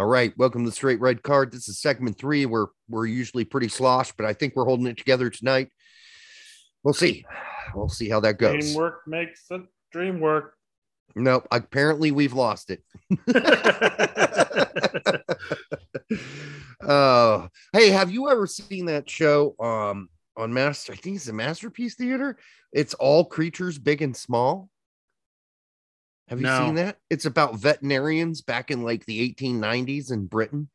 All right, welcome to the Straight Red Card. This is segment three. We're we're usually pretty slosh, but I think we're holding it together tonight. We'll see. We'll see how that goes. Dream work makes the dream work. Nope. Apparently, we've lost it. uh, hey, have you ever seen that show um, on Master? I think it's a Masterpiece Theater. It's all creatures, big and small. Have you No. seen that? It's about veterinarians back in like the 1890s in Britain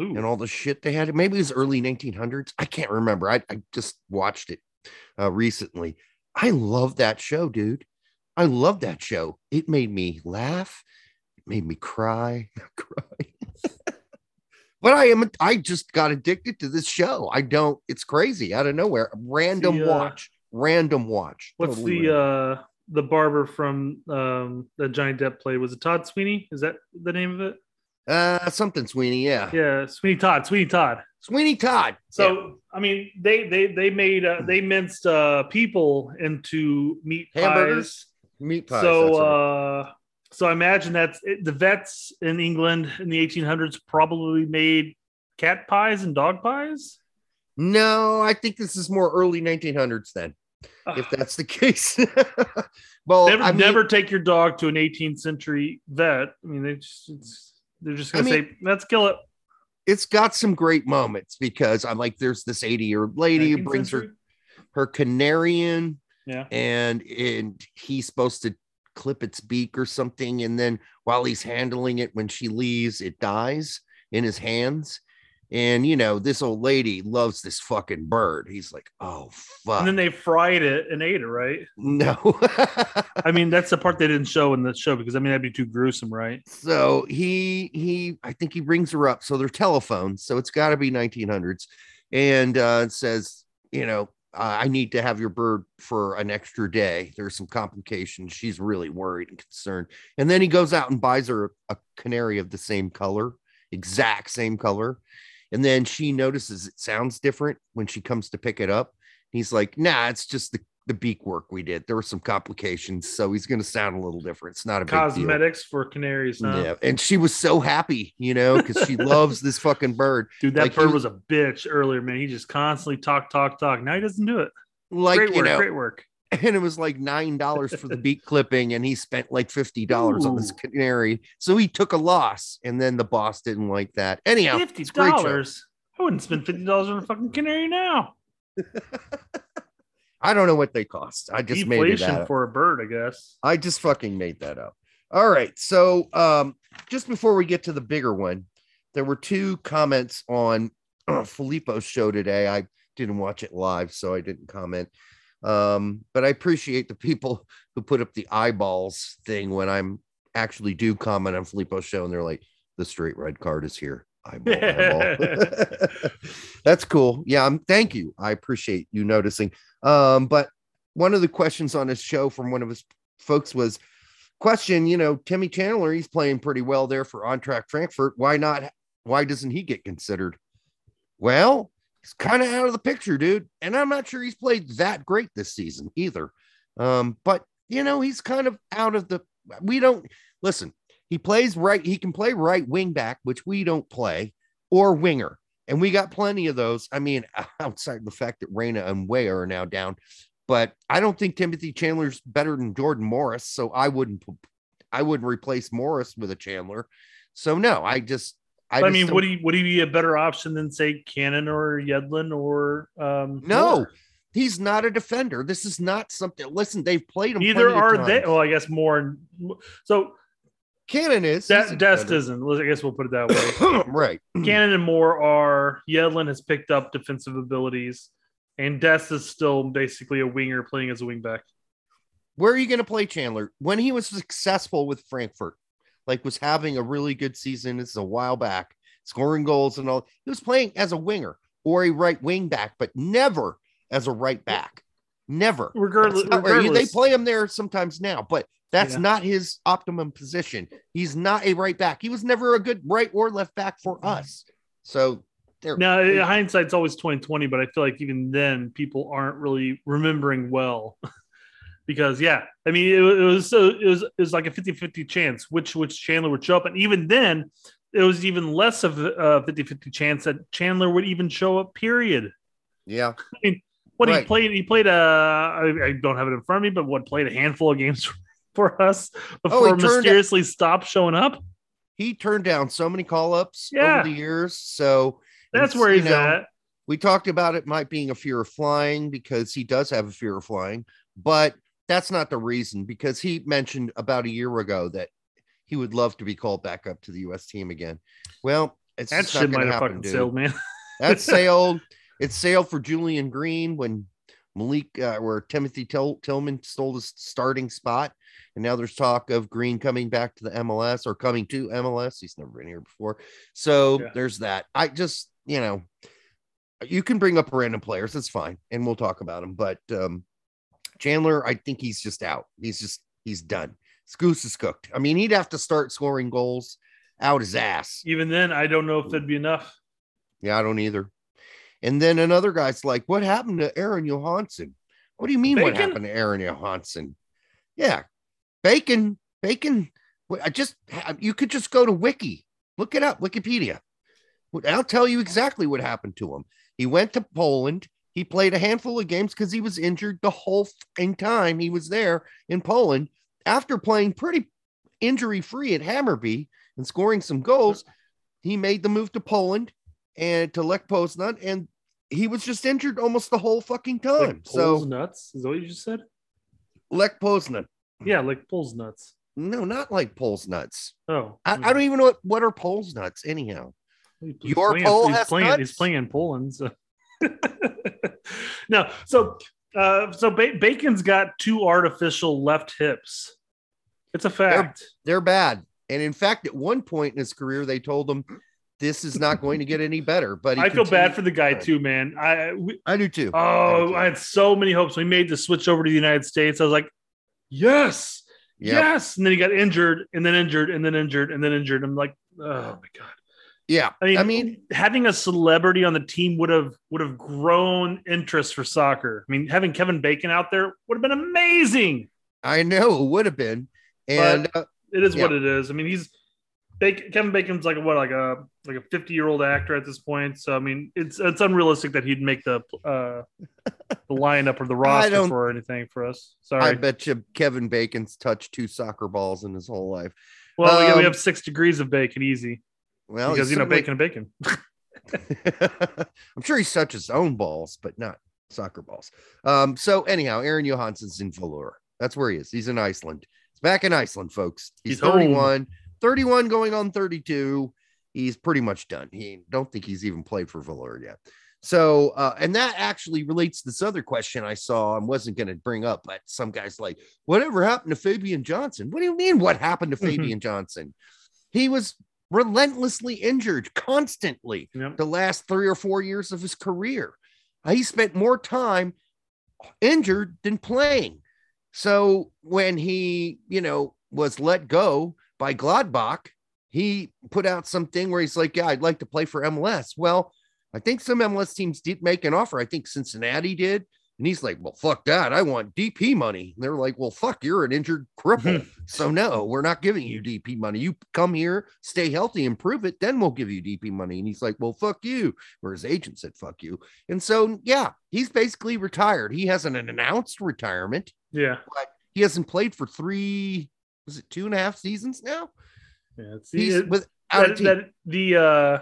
Ooh. and all the shit they had. Maybe it was early 1900s. I can't remember. I, I just watched it uh, recently. I love that show, dude. I love that show. It made me laugh. It made me cry. cry. but I am. I just got addicted to this show. I don't. It's crazy out of nowhere. Random The, uh, watch. Random watch. What's Totally the random. uh the barber from um that Johnny Depp played? Was it Todd Sweeney? Is that the name of it? uh something Sweeney? Yeah. Yeah, Sweeney Todd. Sweeney Todd. Sweeney Todd. So Yeah. I mean, they they they made uh, they minced uh people into meat Hamburgers? pies. meat pies. so right. uh so I imagine that's it, the vets in England in the 1800s probably made cat pies and dog pies. no, I think this is more early 1900s then. If that's the case. well, never I mean, never take your dog to an 18th century vet. I mean, they just it's, they're just gonna say let's kill it. it's got some great moments because I'm like, there's this 80 year old lady who 19th brings her century? her canarian, Yeah. and and he's supposed to clip its beak or something, and then while he's handling it, when she leaves, it dies in his hands. And you know, this old lady loves this fucking bird. He's like, oh fuck. And then they fried it and ate it, right? no. I mean, that's the part they didn't show in the show because I mean that'd be too gruesome, right? so he he i think he brings her up so they're telephones so it's got to be 1900s and uh says you know uh, i need to have your bird for an extra day there's some complications she's really worried and concerned and then he goes out and buys her a canary of the same color exact same color and then she notices it sounds different when she comes to pick it up he's like nah it's just the the beak work we did there were some complications so he's going to sound a little different it's not a big deal. Cosmetics for canaries, huh? Yeah, and she was so happy, you know, because she loves this fucking bird. Dude, that Like, bird was- was a bitch earlier, man. He just constantly talk, talk, talk. Now he doesn't do it. Like great you work, know, great work. And it was like nine dollars for the beak clipping, and he spent like fifty dollars on this canary. So he took a loss, and then the boss didn't like that. Anyhow, Fifty it's a great show. dollars. I wouldn't spend fifty dollars on a fucking canary now. I don't know what they cost. I just made it Deflation out. for a bird, I guess. I just fucking made that up. All right. So um just before we get to the bigger one, there were two comments on uh, Filippo's show today. I didn't watch it live, so I didn't comment. Um, but I appreciate the people who put up the eyeballs thing when I'm actually do comment on Filippo's show, and they're like, the straight red card is here. Eyeball, eyeball. That's cool. Yeah, um, thank you. I appreciate you noticing. Um, but one of the questions on his show from one of his folks was question, you know, Timmy Chandler, he's playing pretty well there for Eintracht Frankfurt. Why not? Why doesn't he get considered? Well, he's kind of out of the picture, dude. And I'm not sure he's played that great this season either. Um, but you know, he's kind of out of the we don't listen, he plays right, he can play right wing back, which we don't play, or winger. And we got plenty of those. I mean, outside the fact that Reyna and Weah are now down, but I don't think Timothy Chandler's better than Jordan Morris. So I wouldn't, I wouldn't replace Morris with a Chandler. So no, I just, I, I, mean, would he would he be a better option than say Cannon or Yedlin or um no, Moore? he's not a defender. This is not something. Listen, they've played him. Neither are they. Well, I guess more. So Cannon is that Dest isn't. I guess we'll put it that way. right. Cannon and Moore are. Yedlin has picked up defensive abilities, and Dest is still basically a winger playing as a wingback. Where are you going to play Chandler when he was successful with Frankfurt? Like was having a really good season. This is a while back, scoring goals and all. He was playing as a winger or a right wing back, but never as a right back. Never. Regardless, where- they play him there sometimes now, but that's Yeah. not his optimum position. He's not a right back. He was never a good right or left back for mm-hmm. us. So there. Now, hindsight's always twenty twenty, but I feel like even then, people aren't really remembering well. Because yeah, I mean, it, it was so it was it was like a 50-50 chance which which Chandler would show up, and even then, it was even less of a 50 50 chance that Chandler would even show up, period. Yeah. I mean, what Right. he played, he played a, I, I don't have it in front of me, but what played a handful of games for us oh, before Oh, mysteriously stopped showing up. He turned down so many call ups Yeah. over the years. So That's where you he's know, at. we talked about it might being a fear of flying because he does have a fear of flying, but that's not the reason because he mentioned about a year ago that he would love to be called back up to the U.S. team again. Well, it's That shit might have happen, fucking dude. sailed, man. That sailed. It sailed for Julian Green when Malik, uh, where Timothy Till- Tillman stole the starting spot, and now there's talk of Green coming back to the MLS or coming to MLS. He's never been here before, so Yeah. there's that. I just, you know, you can bring up random players. That's fine, and we'll talk about them. But um, Chandler, I think he's just out. He's just he's done. His goose is cooked. I mean, he'd have to start scoring goals out his ass. Even then, I don't know if that'd be enough. Yeah, I don't either. And then another guy's like, What happened to Aron Johannsson? What do you mean, what happened to Aron Johannsson? Yeah, Bacon, Bacon. I just, you could just go to Wiki, look it up, Wikipedia. I'll tell you exactly what happened to him. He went to Poland. He played a handful of games because he was injured the whole fucking time he was there in Poland. After playing pretty injury free at Hammarby and scoring some goals, he made the move to Poland and to Lech Poznan, and he was just injured almost the whole fucking time. Like so nuts. Is that what you just said? Lech Poznan, Yeah, like Poles nuts. no, not like Poles nuts. Oh, I, I hmm. don't even know what, what are Poles nuts anyhow. Your playing- pole he's has playing. nuts? He's playing in Poland. So. no, so uh, so ba- Bacon's got two artificial left hips. It's a fact. They're bad, and in fact, at one point in his career, they told him this is not going to get any better. But I feel bad for the guy too, man. I we, I do too. oh, do too. I had so many hopes. We made the switch over to the United States. I was like, yes, Yep. yes, and then he got injured, and then injured, and then injured, and then injured. I'm like, oh my god. Yeah, I mean, I mean, having a celebrity on the team would have would have grown interest for soccer. I mean, having Kevin Bacon out there would have been amazing. I know it would have been, and uh, It is Yeah. what it is. I mean, he's Bacon, Kevin Bacon's like a, what, like a like a fifty year old actor at this point. So I mean, it's it's unrealistic that he'd make the uh the lineup or the roster for anything for us. Sorry, I bet you Kevin Bacon's touched two soccer balls in his whole life. well, we, got- we um, have six degrees of bacon easy Well, because you know bacon and bacon. I'm sure he's touched his own balls, but not soccer balls. Um, so anyhow, Aron Johannsson's in Valur. That's where he is. He's in Iceland. He's back in Iceland, folks. He's, He's home. 31, 31 going on 32. He's pretty much done. He don't think he's even played for Valur yet. So, uh, and that actually relates to this other question I saw and wasn't going to bring up, but some guys like, whatever happened to Fabian Johnson? What do you mean, what happened to Mhm. Fabian Johnson? He was relentlessly injured constantly Yep. the last three or four years of his career. Uh, He spent more time injured than playing. So when he, you know, was let go by Gladbach, he put out something where he's like, Yeah, I'd like to play for MLS. Well, I think some MLS teams did make an offer. I think Cincinnati did. And he's like, Well, fuck that. I want DP money. And they're like, Well, fuck, you're an injured cripple. so no, we're not giving you DP money. You come here, stay healthy, improve it, then we'll give you DP money. And he's like, Well, fuck you. Where his agent said, Fuck you. And so, yeah, he's basically retired. He hasn't an announced retirement. Yeah. He hasn't played for three, was it two and a half seasons now? Yeah. It's, He's it- without that, that the uh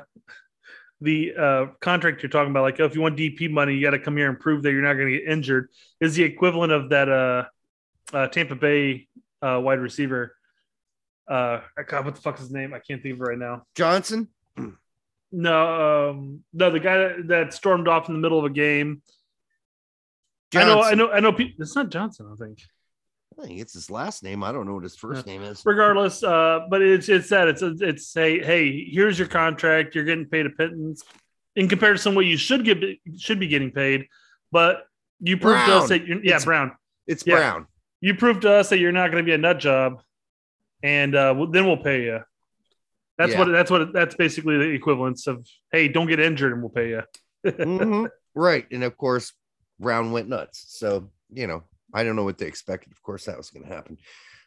the uh contract you're talking about like oh, if you want dp money you got to come here and prove that you're not going to get injured is the equivalent of that uh, uh tampa bay uh wide receiver uh God, what the fuck is his name? I can't think of it right now. Johnson. no um no the guy that, that stormed off in the middle of a game. I know i know i know pe- it's not johnson i think I think it's his last name. I don't know what his first name is. regardless uh but it's it's that it's it's say hey here's your contract you're getting paid a pittance in comparison to what you should get should be getting paid but you proved to us that you're yeah It's- brown It's Yeah. Brown. you proved to us that you're not going to be a nut job and uh well, then we'll pay you that's Yeah. what that's what that's basically the equivalence of hey don't get injured and we'll pay you Mhm. Right. And of course, Brown went nuts. So, you know, I don't know what they expected. Of course, that was going to happen.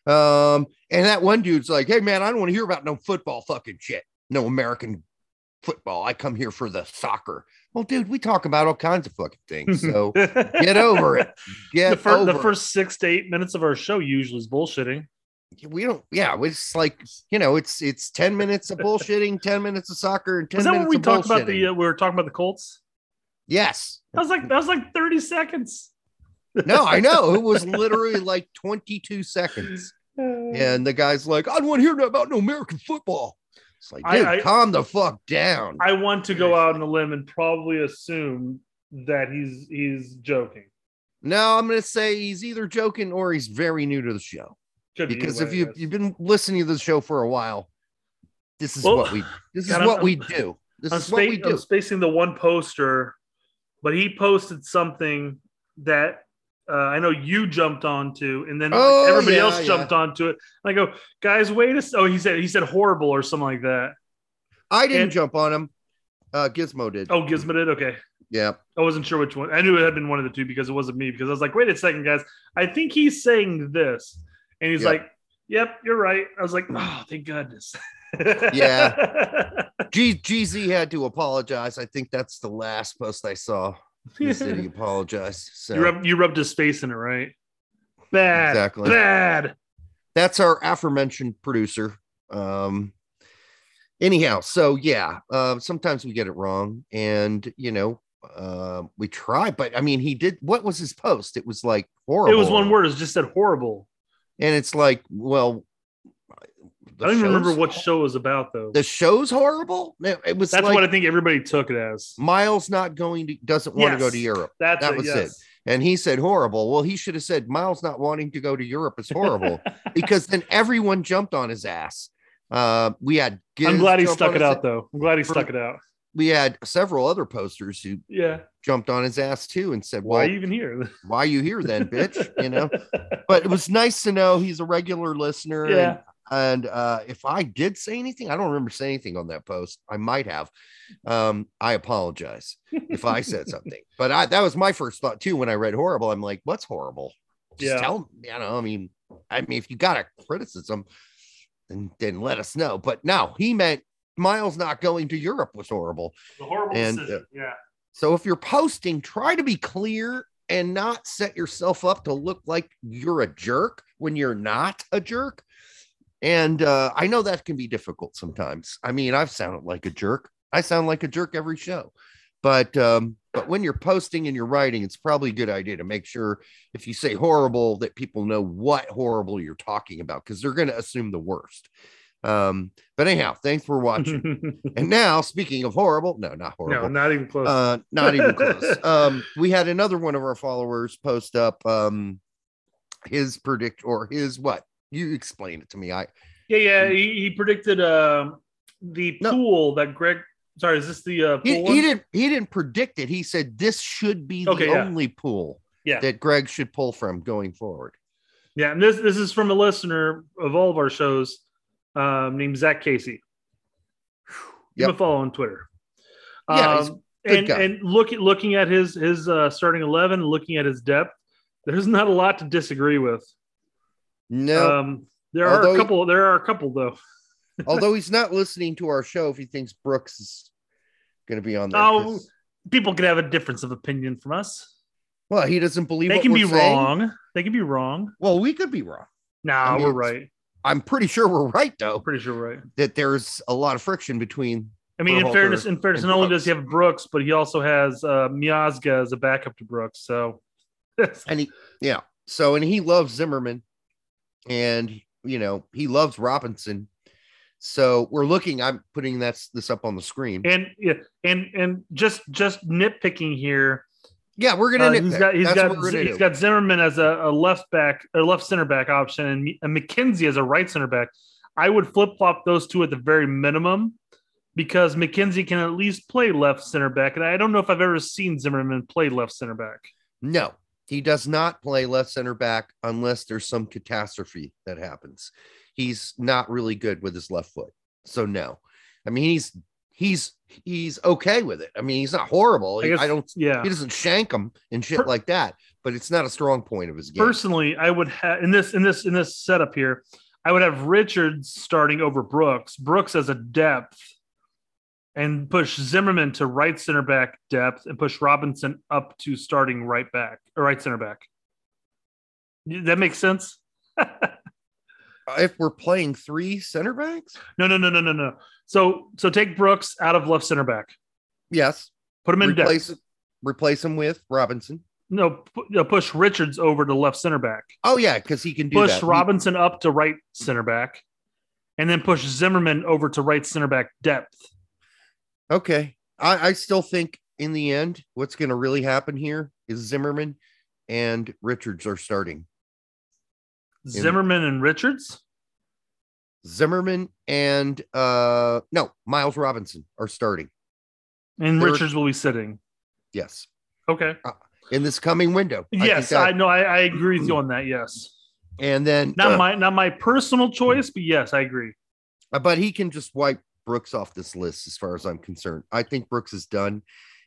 Um, and that one dude's like, hey, man, I don't want to hear about no football fucking shit. no American football. I come here for the soccer. Well, dude, we talk about all kinds of fucking things. So get over it. Get the, fir- over the first six to eight minutes of our show usually is bullshitting. we don't yeah it's like you know it's it's 10 minutes of bullshitting 10 minutes of soccer and 10 Was that minutes when we talked about the? Uh, we were talking about the Colts. yes That was like that was like thirty seconds. No i know. It was literally like 22 seconds. Uh, and the guy's like i don't want to hear about no american football. It's like dude I- calm the fuck down. I want to go out on a limb and probably assume that he's he's joking. no i'm gonna say he's either joking or he's very new to the show. Could because either if I you you've been listening to the show for a while this is Well, what we this is God, I'm- what we do. This I'm, is what we spa- I'm do. spacing the one poster, but he posted something that uh, I know you jumped onto, and then Oh, everybody yeah, else yeah. jumped onto it. And I go, guys, wait a Oh, he said he said horrible or something like that. i didn't and- jump on him uh gizmo did Oh, Gizmo did. Okay, yeah I wasn't sure which one. I knew it had been one of the two because it wasn't me. Because I was like, wait a second, guys. I think he's saying this, and he's Yep. like, "Yep, you're right." I was like, "Oh, thank goodness." Yeah. G- GZ had to apologize. I think that's the last post I saw. He said he apologized. So you rubbed you rubbed his face in it, right? Bad, Exactly. bad. that's our aforementioned producer. Um, anyhow, so yeah, uh, sometimes we get it wrong, and you know, uh, we try. But I mean, he did. What was his post? It was like horrible. It was one word. It just said horrible. and it's like, well, I don't even remember what show it was about though. the show's horrible. It it was That's like what I think everybody took it as. Miles not going to doesn't want to go to Europe. That's That it, was yes. And he said horrible. Well, he should have said Miles not wanting to go to Europe is horrible because then everyone jumped on his ass. Uh, we had. I'm glad he stuck it out though. I'm glad he stuck it out. We had several other posters who Yeah. jumped on his ass too and said, Why "Well, are you even here? why are you here then, bitch?" You know. But it was nice to know he's a regular listener. yeah. And, uh, if I did say anything, I don't remember saying anything on that post. I might have. Um, I apologize if I said something. But I that was my first thought too when I read horrible. I'm like, what's horrible? Just Yeah. tell you know, I mean, I mean, if you got a criticism, then then let us know. But no, he meant Miles not going to Europe was horrible. The horrible And, decision. yeah. So if you're posting, try to be clear and not set yourself up to look like you're a jerk when you're not a jerk. And uh, I know that can be difficult sometimes. I mean, I've sounded like a jerk. I sound like a jerk every show. But um, but when you're posting and you're writing, it's probably a good idea to make sure if you say horrible that people know what horrible you're talking about because they're going to assume the worst. Um, but anyhow, thanks for watching. and now, speaking of horrible, no, not horrible. no, not even close. Uh, not even close. Um, we had another one of our followers post up um his predict or his what? You explain it to me. I yeah, yeah. He, he predicted um the No. pool that Gregg. Sorry, is this the uh, pool he, he didn't he didn't predict it. He said this should be the Okay, yeah. only pool Yeah. that Gregg should pull from going forward. Yeah, and this this is from a listener of all of our shows, um, named Zach Casey. Give him Yep. a follow on Twitter. Yeah, Um, and guy. and look looking at his his uh, starting eleven, looking at his depth, there's not a lot to disagree with. No, Um, there are Although a he- couple. There are a couple though. although he's not listening to our show if he thinks Brooks is going to be on there. Oh, people could have a difference of opinion from us. well, he doesn't believe They can be saying. wrong. They can be wrong. Well, we could be wrong. No, I mean, we're right. I'm pretty sure we're right though. Pretty sure we're right. That there's a lot of friction between I mean, in fairness, in fairness, not only does he have Brooks, but he also has uh, Miazga as a backup to Brooks. So, and he yeah so and he loves zimmerman and you know he loves robinson so we're looking i'm putting that's this up on the screen and yeah, and and just just nitpicking here. yeah we're gonna Uh, nitpick. he's got he's that's got he's do. got Zimmerman as a, a left back, a left center back option, and, and McKenzie as a right center back. I would flip flop those two at the very minimum because McKenzie can at least play left center back, and I don't know if I've ever seen Zimmerman play left center back. no he does not play left center back unless there's some catastrophe that happens. He's not really good with his left foot. So no. I mean he's he's he's okay with it. I mean he's not horrible. I guess- I don't Yeah, he doesn't shank him and shit Per- like that but it's not a strong point of his game. Personally, I would have in this in this in this setup here, I would have Richards starting over Brooks. Brooks as a depth and push Zimmerman to right center back depth and push Robinson up to starting right back or right center back. That makes sense. if we're playing three center backs, no, no, no, no, no, no. So so take Brooks out of left center back. yes, Put him in replace depth. replace him with Robinson. No, pu- push Richards over to left center back. Oh yeah, because he can do push that. Robinson up to right center back, and then push Zimmerman over to right center back depth. Okay. I, I still think in the end, what's going to really happen here is Zimmerman and Richards are starting. Zimmerman and Richards. Zimmerman and uh no, Miles Robinson are starting. And They're- Richards will be sitting. Yes. Okay. In this coming window. Yes, that- I know. I, I agree with you on that. Yes. and then Not uh, my not my personal choice, but yes, I agree. but he can just wipe Brooks off this list as far as I'm concerned. I think Brooks is done.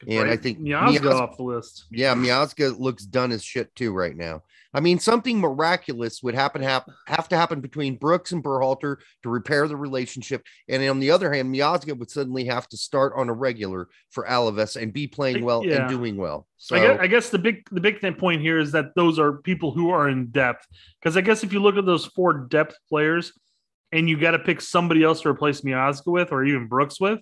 And I think Miazga Miaz- off the list. Yeah, Miazga looks done as shit too right now. I mean, something miraculous would happen hap- have to happen between Brooks and Berhalter to repair the relationship. And on the other hand, Miazga would suddenly have to start on a regular for Alaves and be playing well Yeah. and doing well. So I, guess, I guess the big the big thing point here is that those are people who are in depth. Because I guess if you look at those four depth players, and you got to pick somebody else to replace Miazga with, or even Brooks with.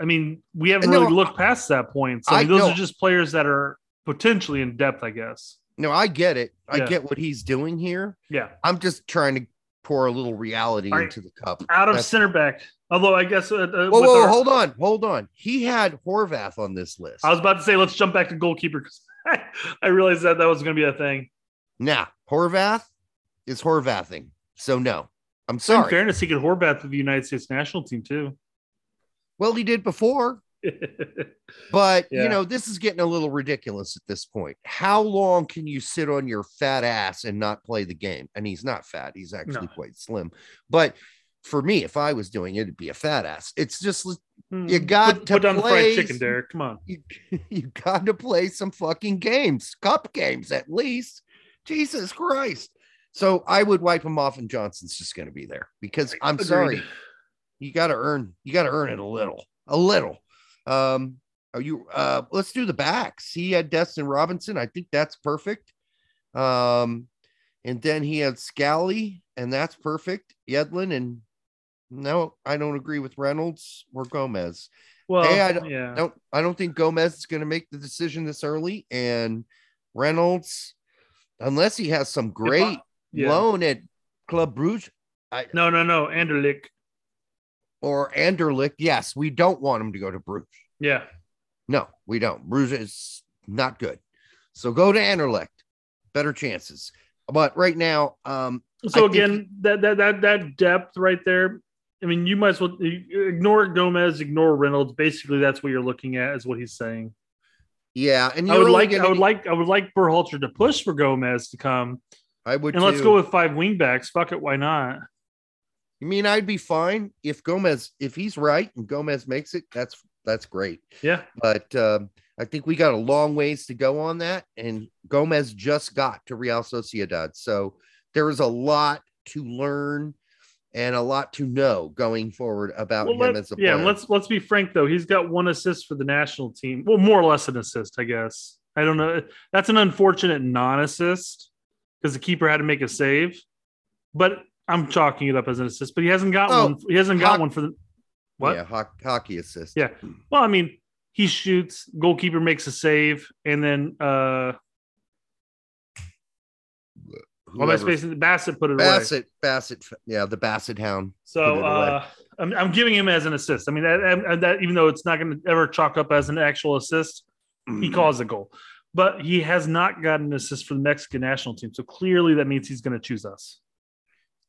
I mean, we haven't No, really looked past that point. So I mean, those know. are just players that are potentially in depth, I guess. no, I get it. I Yeah. get what he's doing here. Yeah. I'm just trying to pour a little reality right. into the cup. Out of That's- center back. Although I guess uh, uh, Whoa, whoa, our- hold on, hold on. He had Horvath on this list. I was about to say let's jump back to goalkeeper because I realized that that was going to be a thing. Nah, Horvath is Horvathing. So no, I'm sorry. In fairness, he could Horvath with the United States national team too. Well, he did before, but Yeah. you know, this is getting a little ridiculous at this point. How long can you sit on your fat ass and not play the game? And he's not fat, he's actually No. quite slim. But for me, if I was doing it, it'd be a fat ass. It's just You Hmm. got put, to put down the play- fried chicken, Derek. Come on. you, you got to play some fucking games, cup games at least. Jesus Christ. So I would wipe him off, and Johnson's just going to be there because I'm Agreed. sorry. You got to earn. You got to earn it a little, a little. Um, are you? Uh, let's do the backs. He had Destin Robinson. I think that's perfect. Um, and then he had Scally, and that's perfect. Yedlin and no, I don't agree with Reynolds or Gomez. Well, Hey, I don't- yeah. don't I don't think Gomez is going to make the decision this early, and Reynolds, unless he has some great yeah. loan at Club Bruges No, no, no. Anderlick. or Anderlecht, yes, we don't want him to go to Bruges. Yeah. No, we don't. Bruges is not good, so go to Anderlecht. Better chances, but right now, um, So I think- again, that that that that depth right there. I mean, you might as well ignore Gomez, ignore Reynolds. Basically, that's what you're looking at, is what he's saying. yeah, and I would like, gonna I would like, I would like Berhalter to push for Gomez to come, I would, and let's go with five wingbacks. Fuck it, why not? You mean I'd be fine if Gomez, if he's right and Gomez makes it, that's that's great. Yeah, but um, I think we got a long ways to go on that. And Gomez just got to Real Sociedad, so there is a lot to learn and a lot to know going forward about well, him as a yeah. player. and Let's let's be frank though. He's got one assist for the national team. Well, more or less an assist, I guess. I don't know. That's an unfortunate non-assist because the keeper had to make a save. But I'm chalking it up as an assist. But he hasn't got Oh, one. He hasn't got one for the. What? Yeah, ho- hockey assist. Yeah. Well, I mean, he shoots, goalkeeper makes a save, and then uh all my Whoever- space Bassett put it away. Bassett, Bassett, yeah, the Bassett Hound. So uh I'm, I'm giving him as an assist. I mean that, that, that even though it's not going to ever chalk up as an actual assist, he caused a goal. But he has not gotten an assist for the Mexican national team. So clearly that means he's going to choose us.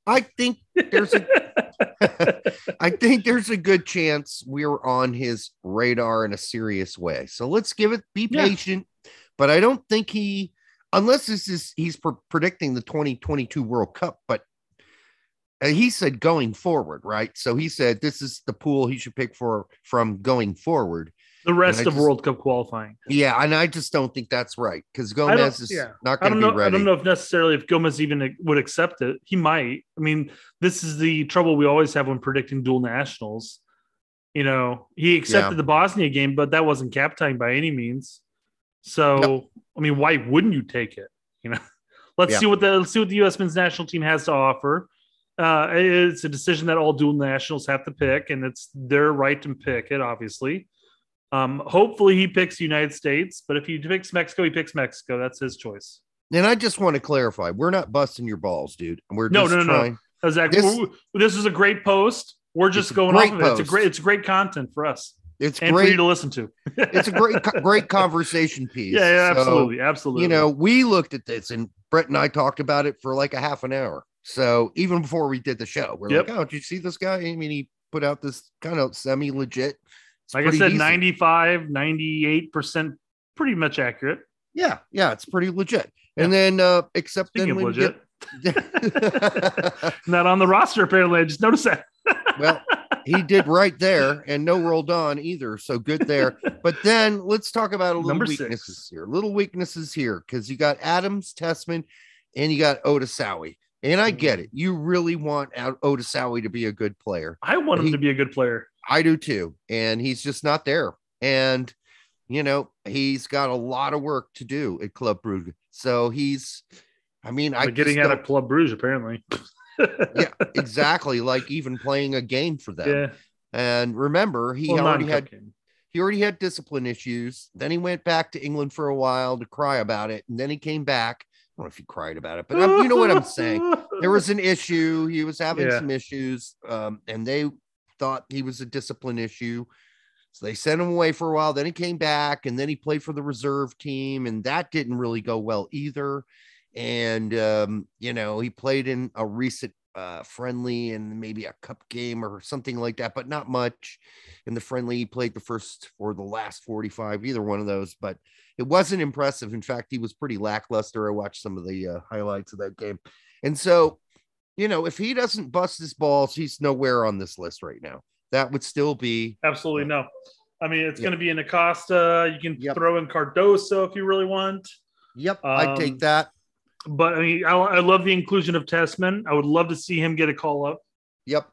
I think there's a I think there's a good chance we're on his radar in a serious way. So let's give it, be Yeah. patient. But I don't think he, unless this is he's pre- predicting the 2022 World Cup. But uh, he said going forward, right? So he said this is the pool he should pick for from going forward. The rest of just- World Cup qualifying. Yeah, and I just don't think that's right because Gomez is yeah. not going to be ready. I don't know if necessarily if Gomez even would accept it. He might. I mean, this is the trouble we always have when predicting dual nationals. You know, he accepted Yeah. the Bosnia game, but that wasn't captaining by any means. So. I mean, why wouldn't you take it? You know, let's Yeah. see what the let's see what the U.S. men's national team has to offer. Uh, it's a decision that all dual nationals have to pick, and it's their right to pick it. Obviously, um, hopefully he picks United States, but if he picks Mexico, he picks Mexico. That's his choice. And I just want to clarify, we're not busting your balls, dude. We're No, just no, no, no. trying. Exactly. This- This, this is a great post. We're just going off great of it. It's a great. It's great content for us It's and for you great. to listen to. It's a great, great conversation piece. Yeah, yeah, So, absolutely, absolutely. You know, we looked at this and Brett and I talked about it for like a half an hour. So even before we did the show, we're Yep. like, oh, did you see this guy? I mean, he put out this kind of semi legit. Like I said, 95, 98 percent, pretty much accurate. Yeah, yeah, it's pretty legit. And then, uh, except Speaking then when legit, get, not on the roster apparently. I just noticed that. well, he did right there, and no rolled on either. So good there. But then let's talk about a little Number six. weaknesses here. Little weaknesses here because you got Adams, Tessmann, and you got Otasowie. And I Mm. get it. You really want Otasowie to be a good player. I want him He- to be a good player. I do too. And he's just not there. And you know, he's got a lot of work to do at Club Brugge. So he's I mean, I Like getting out of Club Bruges apparently. yeah, exactly. Like even playing a game for them. yeah. And remember, he Well, already had game. he already had discipline issues. Then he went back to England for a while to cry about it, and then he came back. I don't know if he cried about it, but um, you know what I'm saying. There was an issue. He was having Yeah. some issues, um, and they thought he was a discipline issue. So they sent him away for a while. Then he came back, and then he played for the reserve team, and that didn't really go well either. And um, you know, he played in a recent uh, friendly and maybe a cup game or something like that, but not much. In the friendly, he played the first or the last 45, either one of those, but it wasn't impressive. In fact, he was pretty lackluster. I watched some of the uh, highlights of that game. And so, you know, if he doesn't bust his balls, he's nowhere on this list right now. That would still be Absolutely no. I mean, it's Yeah. going to be an Acosta. You can Yep. throw in Cardoso if you really want. Yep, Um, take that. But I mean, I, I love the inclusion of Tessmann. I would love to see him get a call up. Yep.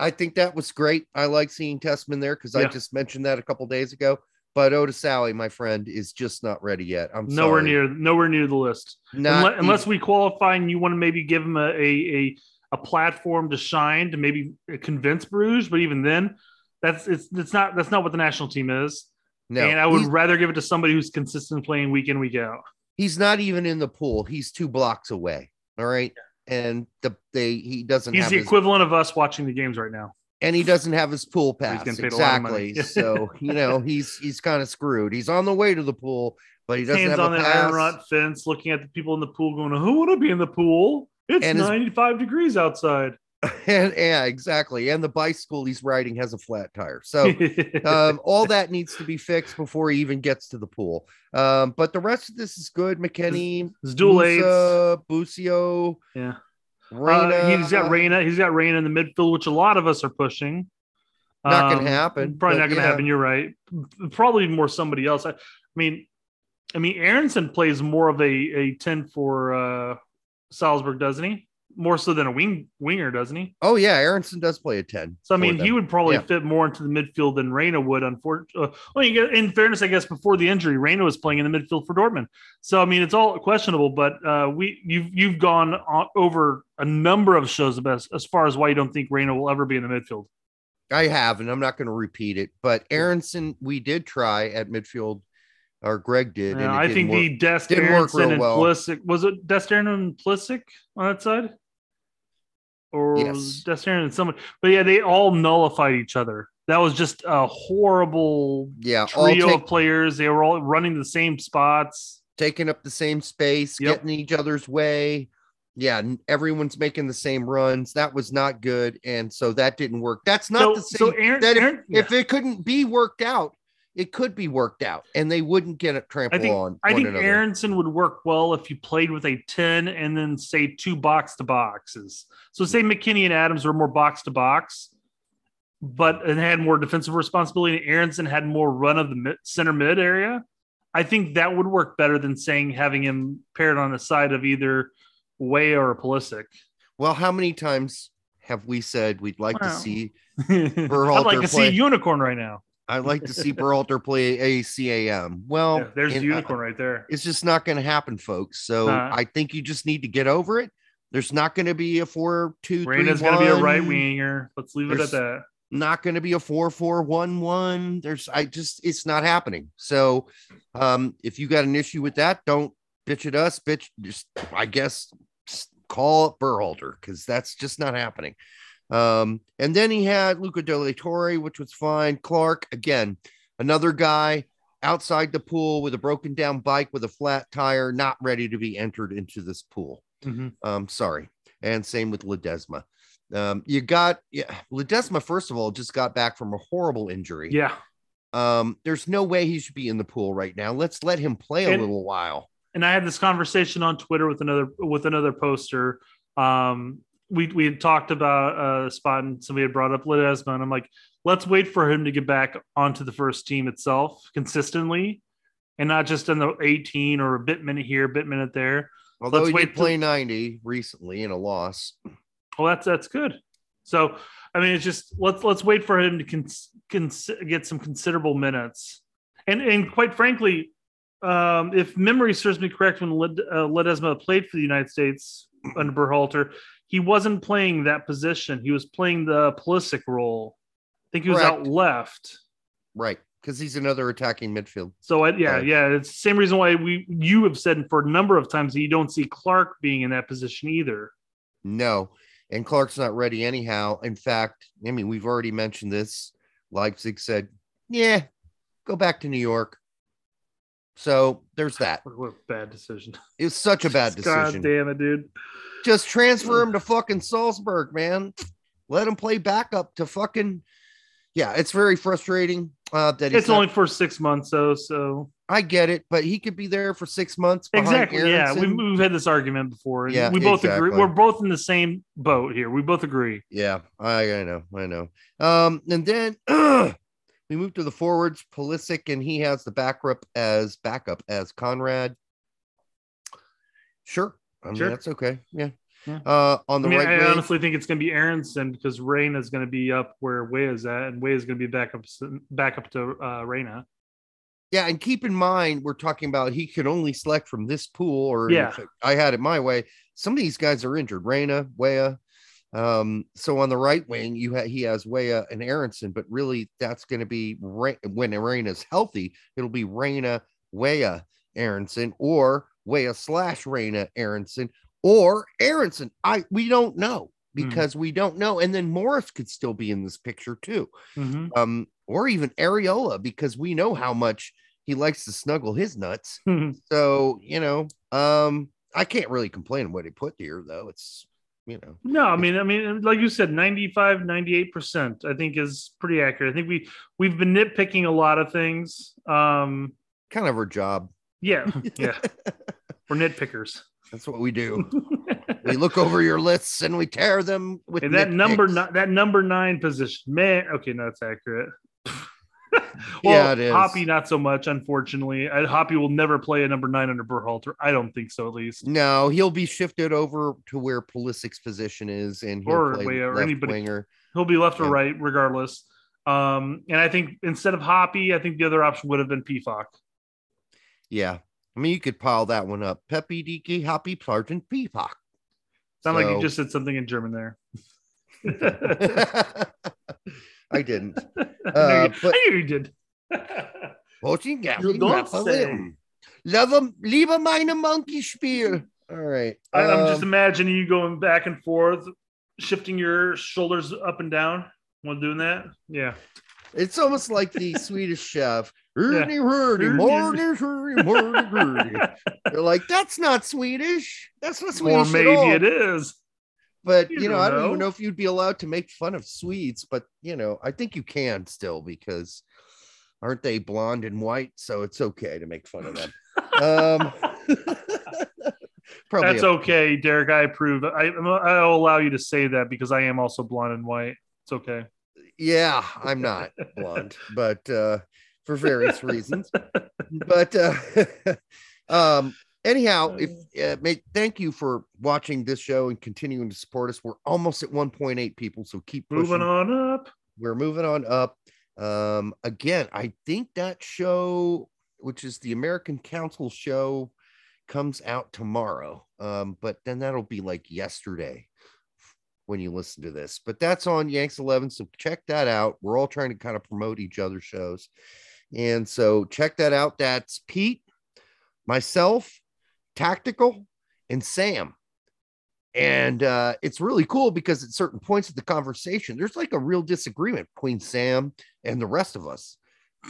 I think that was great. I like seeing Tessmann there because I just mentioned that a couple days ago. But Otasowie, my friend, is just not ready yet. I'm Nowhere sorry. near, nowhere near the list. Unless, unless we qualify and you want to maybe give him a, a a platform to shine to maybe uh, convince Bruges, but even then, that's it's it's not that's not what the national team is. no, and I would rather give it to somebody who's consistent playing week in week out. he's not even in the pool. He's two blocks away. All right. And the they he doesn't He's have the his, equivalent of us watching the games right now. And he doesn't have his pool pass. getting paid a lot of money. Exactly. so you know he's he's kind of screwed. He's on the way to the pool, but he doesn't Hands have on a the pass. iron rod fence, looking at the people in the pool, going, "Who would I be in the pool? It's And his- 95 degrees outside." and yeah, exactly. And the bicycle he's riding has a flat tire. So um, all that needs to be fixed before he even gets to the pool. Um, but the rest of this is good. McKennie, His dual aids. Busio, Yeah. Reyna. Uh, he's got Reyna. He's got Reyna in the midfield, which a lot of us are pushing. Not gonna Um, happen, Probably but not going to yeah. happen. You're right. Probably more somebody else. I, I mean, I mean, Aaronson plays more of a a ten for uh, Salzburg, doesn't he? More so than a wing winger, doesn't he? Oh yeah, Aaronson does play a ten. So I mean, he would probably Yeah. fit more into the midfield than Reyna would. Unfortunately, uh, well, in fairness, I guess before the injury, Reyna was playing in the midfield for Dortmund. So I mean, it's all questionable. But uh, we you've you've gone on, over a number of shows as as far as why you don't think Reyna will ever be in the midfield. I have, and I'm not going to repeat it. But Aaronson, we did try at midfield, or Gregg did. Yeah, I think work. the Dest Aaronson and well. Pulisic was it Dest Aaronson and Pulisic on that side, or Yes. was Dest and someone? But yeah, they all nullified each other. That was just a horrible yeah, all trio take, of players. They were all running the same spots. taking up the same space, Yep. getting each other's way. Yeah, everyone's making the same runs. That was not good, and so that didn't work. That's not so, the same. so Aaron, that if, Aaron- if it couldn't be worked out, it could be worked out, and they wouldn't get it I trampled think on. I think another. Aaronson would work well if you played with a 10 and then say two box to boxes. So say McKennie and Adams were more box to box, but and had more defensive responsibility. And Aaronson had more run of the mid, center mid area. I think that would work better than saying having him paired on the side of either Weah or Pulisic. Well, how many times have we said we'd like to see I'd like to see a unicorn right now. I'd like to see Berhalter play ACAM. Well, Yeah, there's the unicorn right there. it's just not going to happen, folks. So Nah. I think you just need to get over it. There's not going to be a four two three. Reyna's going to be a right winger. Let's leave it at that. Not going to be a four four one one. There's I just it's not happening. So um if you got an issue with that, don't bitch at us. Bitch, just I guess s- call Berhalter because that's just not happening. Um, and then he had Luca De Torre, which was fine. Clark, again, another guy outside the pool with a broken down bike with a flat tire, not ready to be entered into this pool. Mhm. Um, sorry. And same with Ledesma. Um, you got yeah, Ledesma, first of all, just got back from a horrible injury. Yeah. Um, there's no way he should be in the pool right now. Let's let him play a And- little while. and I had this conversation on Twitter with another with another poster. Um, we we had talked about a spot and somebody had brought up Ledesma, and I'm like, let's wait for him to get back onto the first team itself consistently, and not just in the 18 or a bit minute here, a bit minute there. Although let's he wait did play 90 recently in a loss. Well, that's that's good. So I mean, it's just let's let's wait for him to cons- cons- get some considerable minutes, and and quite frankly, um, if memory serves me correct, when Led, uh, Ledesma played for the United States under Berhalter, he wasn't playing that position. He was playing the Pulisic role. I think he was out left. Right. Because he's another attacking midfield. So I, yeah, Right. yeah, it's the same reason why we you have said for a number of times that you don't see Clark being in that position either. No. And Clark's not ready anyhow. In fact, I mean, we've already mentioned this. Leipzig said, yeah, go back to New York. So there's that. What, a bad decision. It was such a bad decision. God damn it, dude. Just transfer him to fucking Salzburg, man. Let him play backup to fucking. Yeah, it's very frustrating. Uh, that he's It's not- only for six months, though. So I get it, but he could be there for six months. exactly, yeah, we, Aaronson. we've had this argument before. Yeah, we both exactly. agree. We're both in the same boat here. We both agree. Yeah, I, I know, I know. Um, and then we move to the forwards, Pulisic, and he has the backup as backup as Konrad. Sure, I mean Sure. that's okay. Yeah. Yeah. Uh, on the I mean, right I wing, honestly think it's going to be Aaronson because Rain is going to be up where Weah is at, and Weah is going to be back up, back up to uh, Reyna. yeah, and keep in mind we're talking about he could only select from this pool, or Yeah. if I had it my way. Some of these guys are injured. Reyna, Weah. Um, so on the right wing, you ha- he has Weah and Aaronson, but really that's going to be Re- when Reyna's healthy, it'll be Reyna, Weah, Aaronson, or Weah slash Reyna, Aaronson, or Aaronson. I we don't know Hmm. because we don't know. And then Morris could still be in this picture too Mhm. um, or even Arriola, because we know how much he likes to snuggle his nuts. So, you know, um, I can't really complain what he put here, though. It's, you know, no, I mean, I mean, like you said, 95, 98 percent. I think is pretty accurate. I think we we've been nitpicking a lot of things. Um, kind of our job. yeah, yeah, we're nitpickers. That's what we do. we look over your lists and we tear them with and that number nitpicks. nine, that number nine position, man. Okay, no, that's accurate. well, Yeah, it is. Hoppe not so much, unfortunately. I, Hoppe will never play a number nine under Berhalter. I don't think so, at least. No, he'll be shifted over to where Pulisic's position is, and he'll Or play or anybody- winger. He'll be left Yeah. or right, regardless. Um, and I think instead of Hoppe, I think the other option would have been Pefok. Yeah, I mean, you could pile that one up. Pepi Dike, Hoppe, Sargent Peacock. Sound like you just said something in German there. I didn't. Uh, you, but- I knew you did. Watching You don't say. Love liebe meine monkey spiel. All right. I, I'm just um, imagining you going back and forth, shifting your shoulders up and down while doing that. Yeah. it's almost like the Swedish chef. Ernie, Ernie, Ernie. Morty, Ernie, Morty, They're like, that's not Swedish. That's not Swedish. Or maybe at all. it is. But You you know, I don't know. even know if you'd be allowed to make fun of Swedes, but you know, I think you can still because aren't they blonde and white? So it's okay to make fun of them. um probably That's a- okay, Derek. I approve. I, I'll allow you to say that because I am also blonde and white. It's okay. yeah i'm not blonde but uh for various reasons but uh um anyhow, if uh, may, thank you for watching this show and continuing to support us. We're almost at 1.8 people, so keep pushing. Moving on up. We're moving on up. Um, again, I think that show, which is the American Council show, comes out tomorrow. Um, but then that'll be like yesterday when you listen to this. But that's on Yanks 11, so check that out. We're all trying to kind of promote each other's shows. And so check that out. That's Pete, myself, Tactical, and Sam. And uh, it's really cool because at certain points of the conversation, there's like a real disagreement between Sam and the rest of us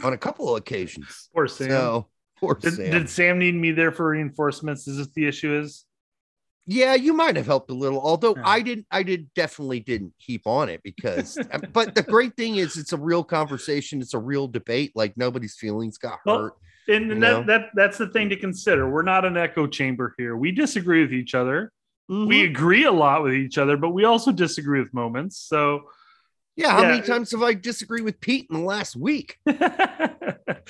on a couple of occasions. Poor Sam. So, poor Did Sam. did Sam need me there for reinforcements? Is this the issue? Is yeah, you might have helped a little, although Yeah. I didn't, I did definitely didn't keep on it because, uh, but the great thing is it's a real conversation. It's a real debate. Like nobody's feelings got Well, hurt. And that, know? that that's the thing to consider. We're not an echo chamber here. We disagree with each other. We Mhm. agree a lot with each other, but we also disagree with moments. So yeah. How many times have I disagreed with Pete in the last week?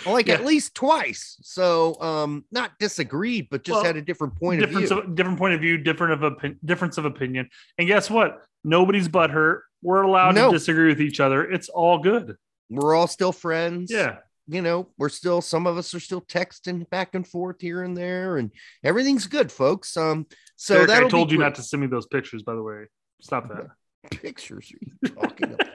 Like Yeah. at least twice. So, um, not disagreed, but just Well, had a different point of view. of, different point of view, different of opi- difference of opinion. And guess what? Nobody's butt hurt. We're allowed No. to disagree with each other. It's all good. We're all still friends. Yeah. You know, we're still some of us are still texting back and forth here and there, and everything's good, folks. Um, so that I told you not to send me those pictures, by the way. Stop that. pictures are you talking about?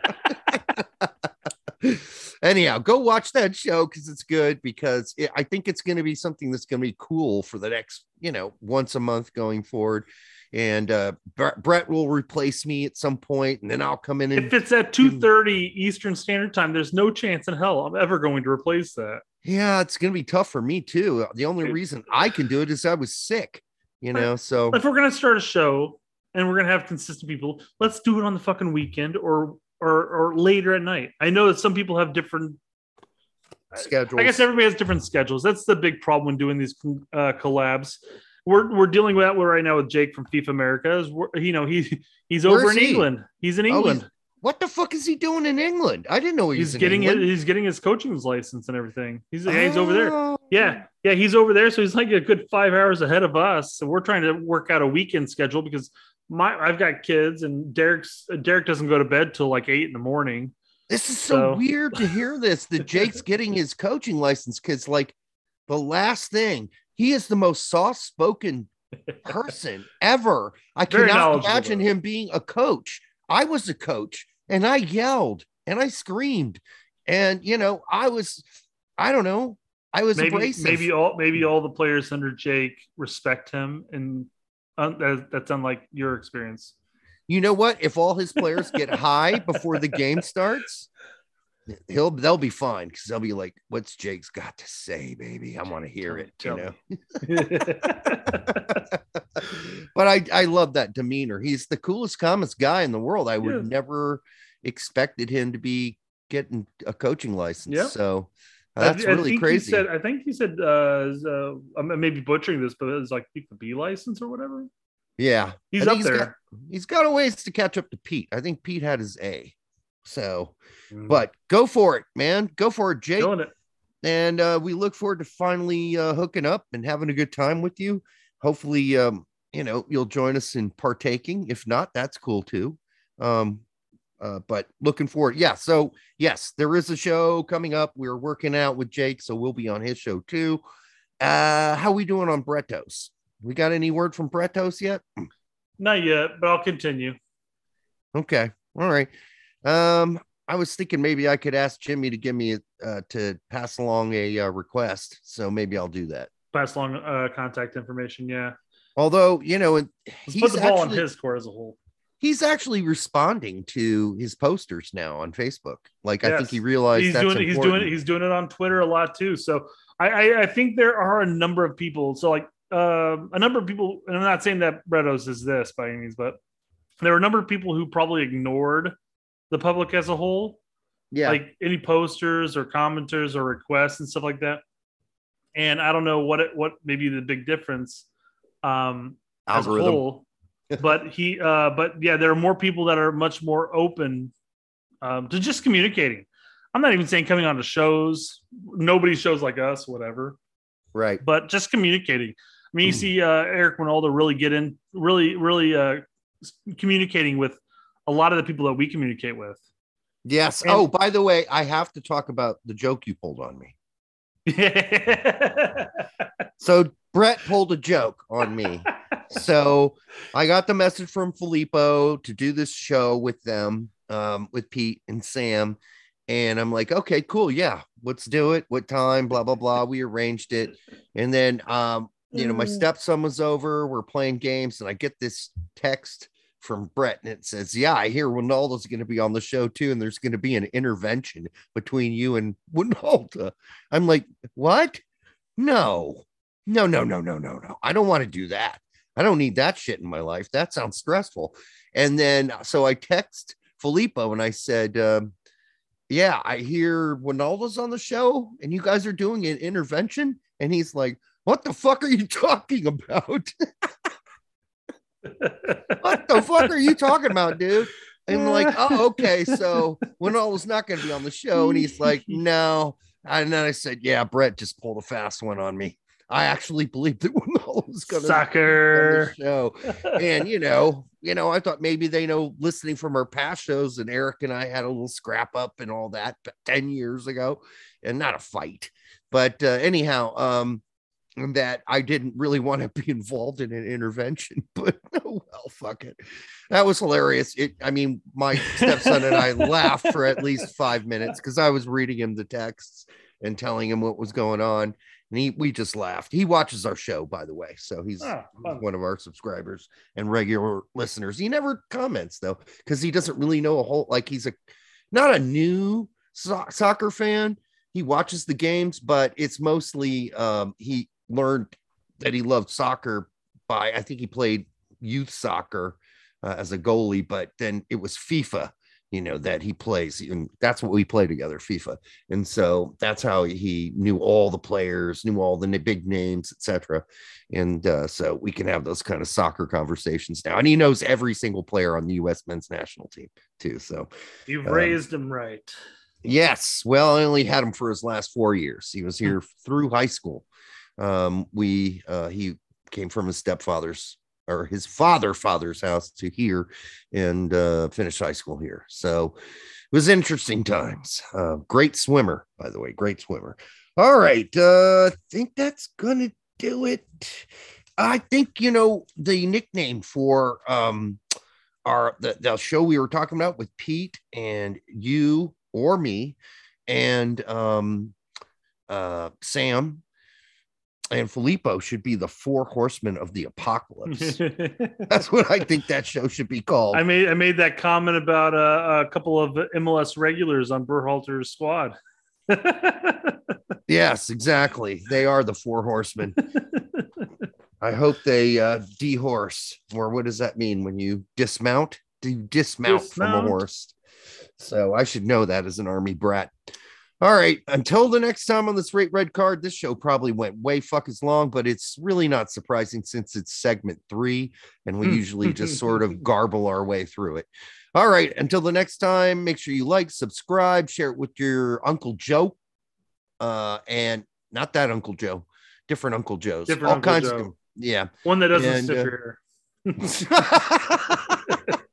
Anyhow, go watch that show because it's good. Because it, I think it's going to be something that's going to be cool for the next, you know, once a month going forward. And uh, Brett will replace me at some point, and then I'll come in and If it's at 2:30 Eastern Standard Time, there's no chance in hell I'm ever going to replace that. yeah, it's going to be tough for me too. The only reason I can do it is I was sick, you know. So If we're gonna start a show and we're gonna have consistent people, let's do it on the fucking weekend or or or later at night. I know that some people have different schedules. I guess everybody has different schedules. That's the big problem when doing these uh, collabs. We're, we're dealing with that right now with Jake from FIFA America. Is you know he he's over in he? England. He's in Oh, England. he's- what the fuck is he doing in England? I didn't know he he's was in getting his, he's getting his coaching license and everything. He's yeah, he's over there. Oh. Yeah, yeah, he's over there. So he's like a good five hours ahead of us. So we're trying to work out a weekend schedule because my I've got kids and Derek's Derek doesn't go to bed till like eight in the morning. This is so, So- weird to hear this that Jake's getting his coaching license because, like, the last thing he is the most soft spoken person ever. I Very cannot imagine him being a coach. I was a coach and I yelled and I screamed, and you know, I was, I don't know, I was Maybe abrasive. maybe all maybe all the players under Jake respect him, and uh, un, that's unlike your experience. you know what? If all his players get high before the game starts, he'll they'll be fine because they'll be like, "What's Jake's got to say, baby? I want to hear it." You know. but I I love that demeanor. He's the coolest, calmest guy in the world. I would Yeah. never expected him to be getting a coaching license. Yeah. So I- that's I really think crazy. He said, I think he said, uh, uh, I'm maybe butchering this, but it's like the B license or whatever. yeah, He's up think there. Got, he's got a ways to catch up to Pete. I think Pete had his A. So, Mm. but go for it, man. Go for it, Jake. Killing it. and uh, we look forward to finally uh, hooking up and having a good time with you. Hopefully, um, you know, you'll join us in partaking. If not, that's cool too. Um, uh, but looking forward, yeah. So yes, there is a show coming up. We're working out with Jake, so we'll be on his show too. Uh, how we doing on Brettos? We got any word from Brettos yet? Not yet, but I'll continue. Okay, all right. Um, I was thinking maybe I could ask Jimmy to give me a, uh, to pass along a uh, request, so maybe I'll do that. Pass along uh, contact information. Yeah. Although you know, and Let's he's put the ball on actually, his court as a whole. he's actually responding to his posters now on Facebook. Like I think he realized he's that's doing it. He's doing it. He's doing it on Twitter a lot too. So I, I, I think there are a number of people. So like um, a number of people, and I'm not saying that Bredos is this by any means, but there are a number of people who probably ignored the public as a whole, yeah, like any posters or commenters or requests and stuff like that. And I don't know what it, what maybe the big difference um, as a whole. but he, uh, but yeah, there are more people that are much more open um, to just communicating. I'm not even saying coming on to shows, nobody shows like us, whatever, Right. but just communicating. I mean, you see uh, Eric Wynalda really get in, really, really uh, communicating with a lot of the people that we communicate with. Yes. And- oh, by the way, I have to talk about the joke you pulled on me. So Brett pulled a joke on me. so I got the message from Filippo to do this show with them, um, with Pete and Sam. And I'm like, okay, cool. Yeah, let's do it. What time? Blah, blah, blah. We arranged it. And then, um, you know, my Mm. stepson was over. We're playing games, and I get this text from Brett, and it says, Yeah, I hear Wynalda's going to be on the show too, and there's going to be an intervention between you and Wynalda. I'm like, What? No, no, no, no, no, no, no. I don't want to do that. I don't need that shit in my life. That sounds stressful. And then so I text Filippo and I said, um, Yeah, I hear Wynalda's on the show and you guys are doing an intervention. And he's like, What the fuck are you talking about? what the fuck are you talking about, dude? And I'm like, oh, okay. So Wynalda's not going to be on the show. And he's like, no. And then I said, yeah, Brett just pulled a fast one on me. I actually believed that Wynalda was going to Sucker. show. And you know, you know, I thought maybe they know listening from our past shows, and Eric and I had a little scrap up and all that but 10 years ago, and not a fight. But uh, anyhow, um, that I didn't really want to be involved in an intervention, but oh well, fuck it. That was hilarious. It, I mean, my stepson and I laughed for at least five minutes because I was reading him the texts and telling him what was going on, and he we just laughed. He watches our show, by the way, so he's Ah, one of our subscribers and regular listeners. He never comments though because he doesn't really know a whole like he's a not a new so- soccer fan. He watches the games, but it's mostly um, he learned that he loved soccer by I think he played youth soccer uh, as a goalie, but then it was FIFA, you know, that he plays, and that's what we play together, FIFA. And so that's how he knew all the players, knew all the big names, etc. And uh, so we can have those kind of soccer conversations now. And he knows every single player on the U.S. men's national team too. So You've Um, raised him right. Yes. Well, I only had him for his last four years. He was here through high school. Um, we uh, he came from his stepfather's or his father father's house to here and uh, finished high school here. So it was interesting times. Uh, great swimmer, by the way, great swimmer. All right. Uh, I think that's gonna do it. I think you know the nickname for um our the, the show we were talking about with Pete and you or me and um uh Sam and Filippo should be the four horsemen of the apocalypse. That's what I think that show should be called. I made I made that comment about uh, a couple of MLS regulars on Berhalter's squad. yes, exactly. They are the four horsemen. I hope they uh dehorse, or what does that mean when you dismount? Do you dismount, from a horse? So I should know that as an army brat. All right. Until the next time on this rate red card, this show probably went way fuck as long, but it's really not surprising since it's segment three, and we Hmm. usually just sort of garble our way through it. All right. Until the next time, make sure you like, subscribe, share it with your Uncle Joe. Uh, and not that Uncle Joe, different Uncle Joe's. Different all Uncle kinds Joe. of yeah. One that doesn't And, uh,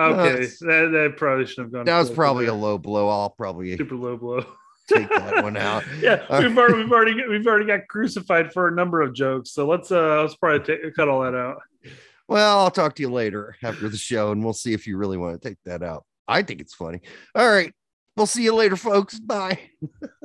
Okay, that, that probably shouldn't have gone. that was probably a low blow. I'll probably super low blow. take that one out. yeah, All we've already we've already we've already got crucified for a number of jokes. So let's uh let's probably take, cut all that out. Well, I'll talk to you later after the show and we'll see if you really want to take that out. I think it's funny. All right. We'll see you later, folks. Bye.